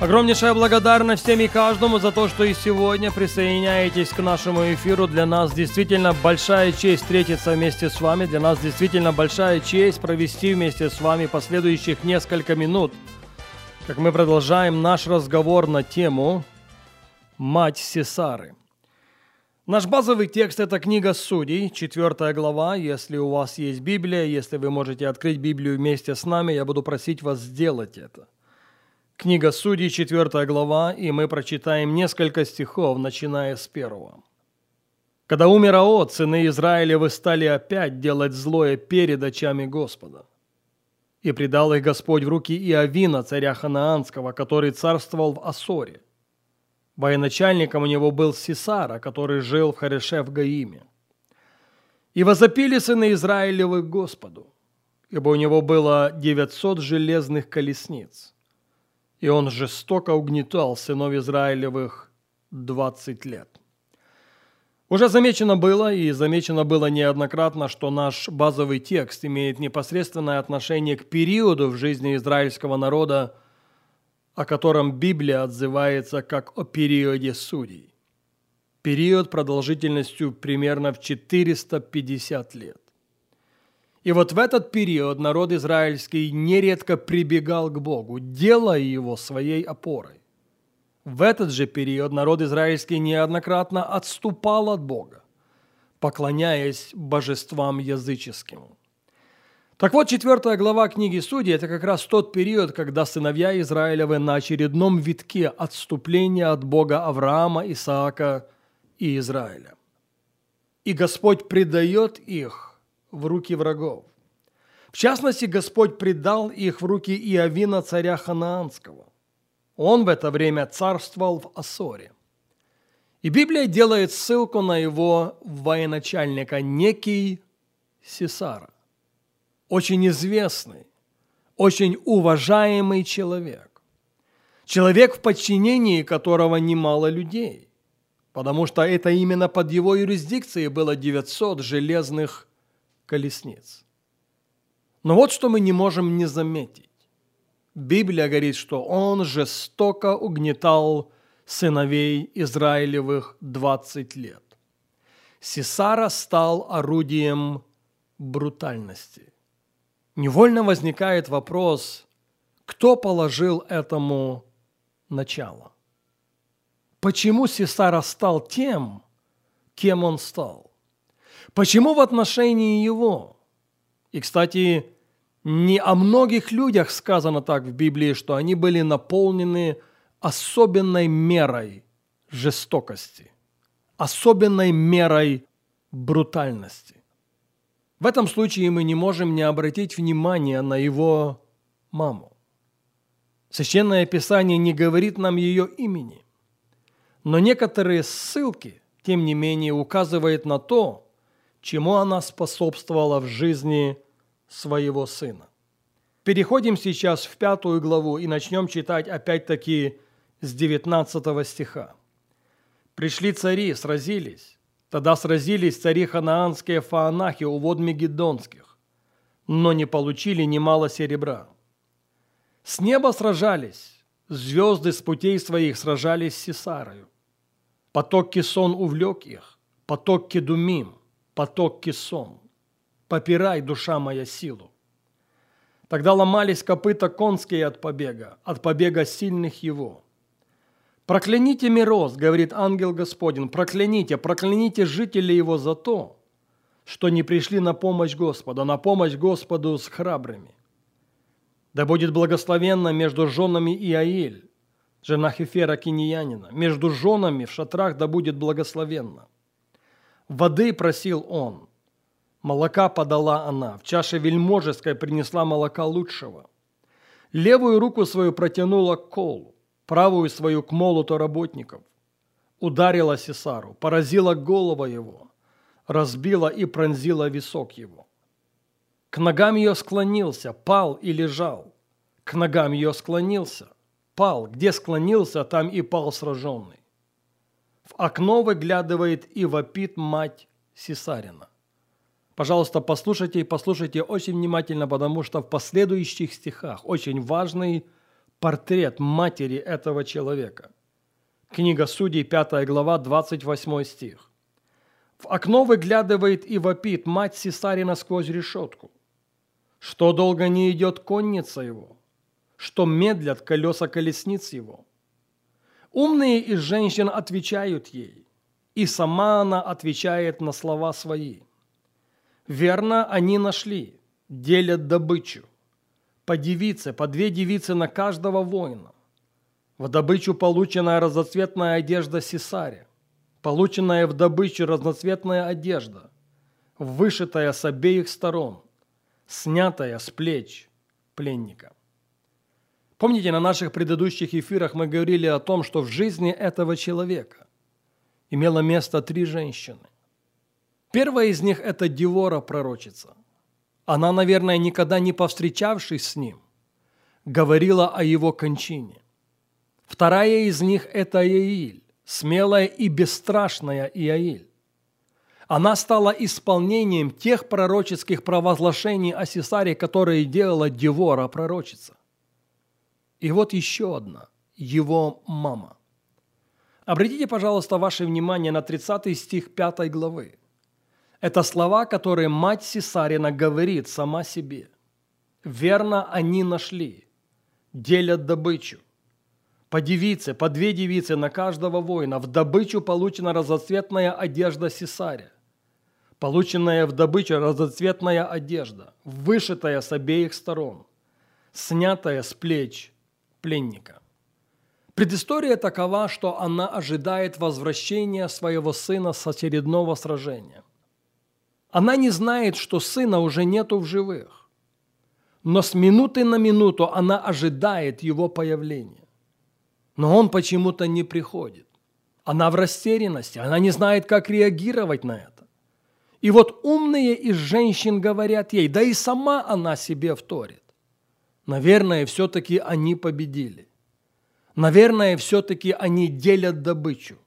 Огромнейшая благодарность всем и каждому за то, что и сегодня присоединяетесь к нашему эфиру. Для нас действительно большая честь встретиться вместе с вами. Для нас действительно большая честь провести вместе с вами последующих несколько минут, как мы продолжаем наш разговор на тему «Мать Сесары». Наш базовый текст – это книга Судей, 4 глава. Если у вас есть Библия, если вы можете открыть Библию вместе с нами, я буду просить вас сделать это. Книга Судей, 4 глава, и мы прочитаем несколько стихов, начиная с первого. «Когда умер Аот, сыны Израилевы стали опять делать злое перед очами Господа. И предал их Господь в руки Иовина, царя Ханаанского, который царствовал в Асоре. Военачальником у него был Сисара, который жил в Хареше в Гаиме. И возопили сыны Израилевы Господу, ибо у него было 900 железных колесниц, и он жестоко угнетал сынов Израилевых 20 лет. Уже замечено было, и замечено было неоднократно, что наш базовый текст имеет непосредственное отношение к периоду в жизни израильского народа, о котором Библия отзывается как о периоде судей. Период продолжительностью примерно в 450 лет. И вот в этот период народ израильский нередко прибегал к Богу, делая его своей опорой. В этот же период народ израильский неоднократно отступал от Бога, поклоняясь божествам языческим. Так вот, четвертая глава книги Судей – это как раз тот период, когда сыновья Израилевы на очередном витке отступления от Бога Авраама, Исаака и Израиля. И Господь предает их в руки врагов. В частности, Господь предал их в руки Иовина, царя Ханаанского. Он в это время царствовал в Ассоре. И Библия делает ссылку на его военачальника, некий Сесара очень известный, очень уважаемый человек. Человек, в подчинении которого немало людей, потому что это именно под его юрисдикцией было 900 железных колесниц. Но вот что мы не можем не заметить. Библия говорит, что он жестоко угнетал сыновей Израилевых 20 лет. Сесара стал орудием брутальности невольно возникает вопрос, кто положил этому начало? Почему Сесара стал тем, кем он стал? Почему в отношении его? И, кстати, не о многих людях сказано так в Библии, что они были наполнены особенной мерой жестокости, особенной мерой брутальности. В этом случае мы не можем не обратить внимание на его маму. Священное Писание не говорит нам ее имени, но некоторые ссылки, тем не менее, указывают на то, чему она способствовала в жизни своего сына. Переходим сейчас в пятую главу и начнем читать опять-таки с 19 стиха. «Пришли цари, сразились, Тогда сразились цари ханаанские фаанахи у вод Мегидонских, но не получили немало серебра. С неба сражались, звезды с путей своих сражались с Сесарою. Поток Кисон увлек их, поток Кедумим, поток Кисон. Попирай, душа моя, силу. Тогда ломались копыта конские от побега, от побега сильных его – «Прокляните Мироз, — говорит ангел Господень, — прокляните, прокляните жителей его за то, что не пришли на помощь Господу, на помощь Господу с храбрыми. Да будет благословенно между женами Иаиль, жена Хефера Киньянина, между женами в шатрах да будет благословенно. Воды просил он, молока подала она, в чаше вельможеской принесла молока лучшего. Левую руку свою протянула к колу, правую свою к молоту работников, ударила Сесару, поразила голову его, разбила и пронзила висок его. К ногам ее склонился, пал и лежал. К ногам ее склонился, пал. Где склонился, там и пал сраженный. В окно выглядывает и вопит мать Сесарина. Пожалуйста, послушайте и послушайте очень внимательно, потому что в последующих стихах очень важный портрет матери этого человека. Книга Судей, 5 глава, 28 стих. В окно выглядывает и вопит мать Сесарина сквозь решетку. Что долго не идет конница его? Что медлят колеса колесниц его? Умные из женщин отвечают ей, и сама она отвечает на слова свои. Верно, они нашли, делят добычу. По девице, по две девицы на каждого воина. В добычу полученная разноцветная одежда Сесаря, полученная в добычу разноцветная одежда, вышитая с обеих сторон, снятая с плеч пленника. Помните, на наших предыдущих эфирах мы говорили о том, что в жизни этого человека имело место три женщины. Первая из них – это Девора пророчица. Она, наверное, никогда не повстречавшись с ним, говорила о его кончине. Вторая из них – это Иаиль, смелая и бесстрашная Иаиль. Она стала исполнением тех пророческих провозглашений о Сесаре, которые делала Девора пророчица. И вот еще одна – его мама. Обратите, пожалуйста, ваше внимание на 30 стих 5 главы. Это слова, которые мать Сесарина говорит сама себе. «Верно они нашли, делят добычу. По девице, по две девицы на каждого воина. В добычу получена разноцветная одежда Сесаря. Полученная в добычу разноцветная одежда, вышитая с обеих сторон, снятая с плеч пленника. Предыстория такова, что она ожидает возвращения своего сына с очередного сражения. Она не знает, что сына уже нету в живых. Но с минуты на минуту она ожидает его появления. Но он почему-то не приходит. Она в растерянности, она не знает, как реагировать на это. И вот умные из женщин говорят ей, да и сама она себе вторит. Наверное, все-таки они победили. Наверное, все-таки они делят добычу.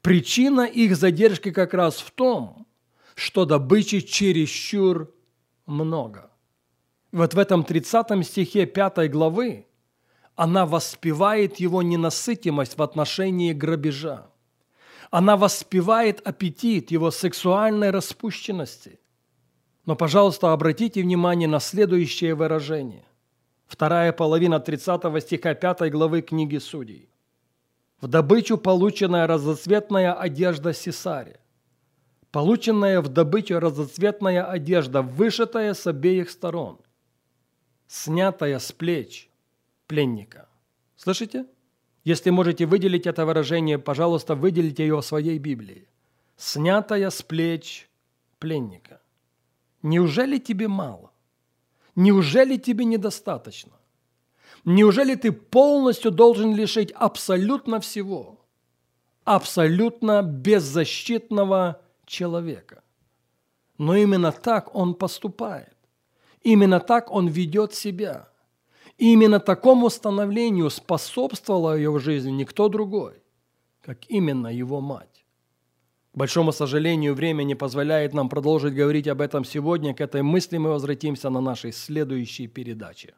Причина их задержки как раз в том, что добычи чересчур много. вот в этом 30 стихе 5 главы она воспевает его ненасытимость в отношении грабежа. Она воспевает аппетит его сексуальной распущенности. Но, пожалуйста, обратите внимание на следующее выражение – Вторая половина 30 стиха 5 главы книги Судей. В добычу полученная разноцветная одежда Сесаре. Полученная в добычу разноцветная одежда, вышитая с обеих сторон. Снятая с плеч пленника. Слышите? Если можете выделить это выражение, пожалуйста, выделите его в своей Библии. Снятая с плеч пленника. Неужели тебе мало? Неужели тебе недостаточно? Неужели ты полностью должен лишить абсолютно всего? Абсолютно беззащитного человека. Но именно так он поступает. Именно так он ведет себя. И именно такому становлению способствовала ее в жизни никто другой, как именно его мать. Большому сожалению, время не позволяет нам продолжить говорить об этом сегодня. К этой мысли мы возвратимся на нашей следующей передаче.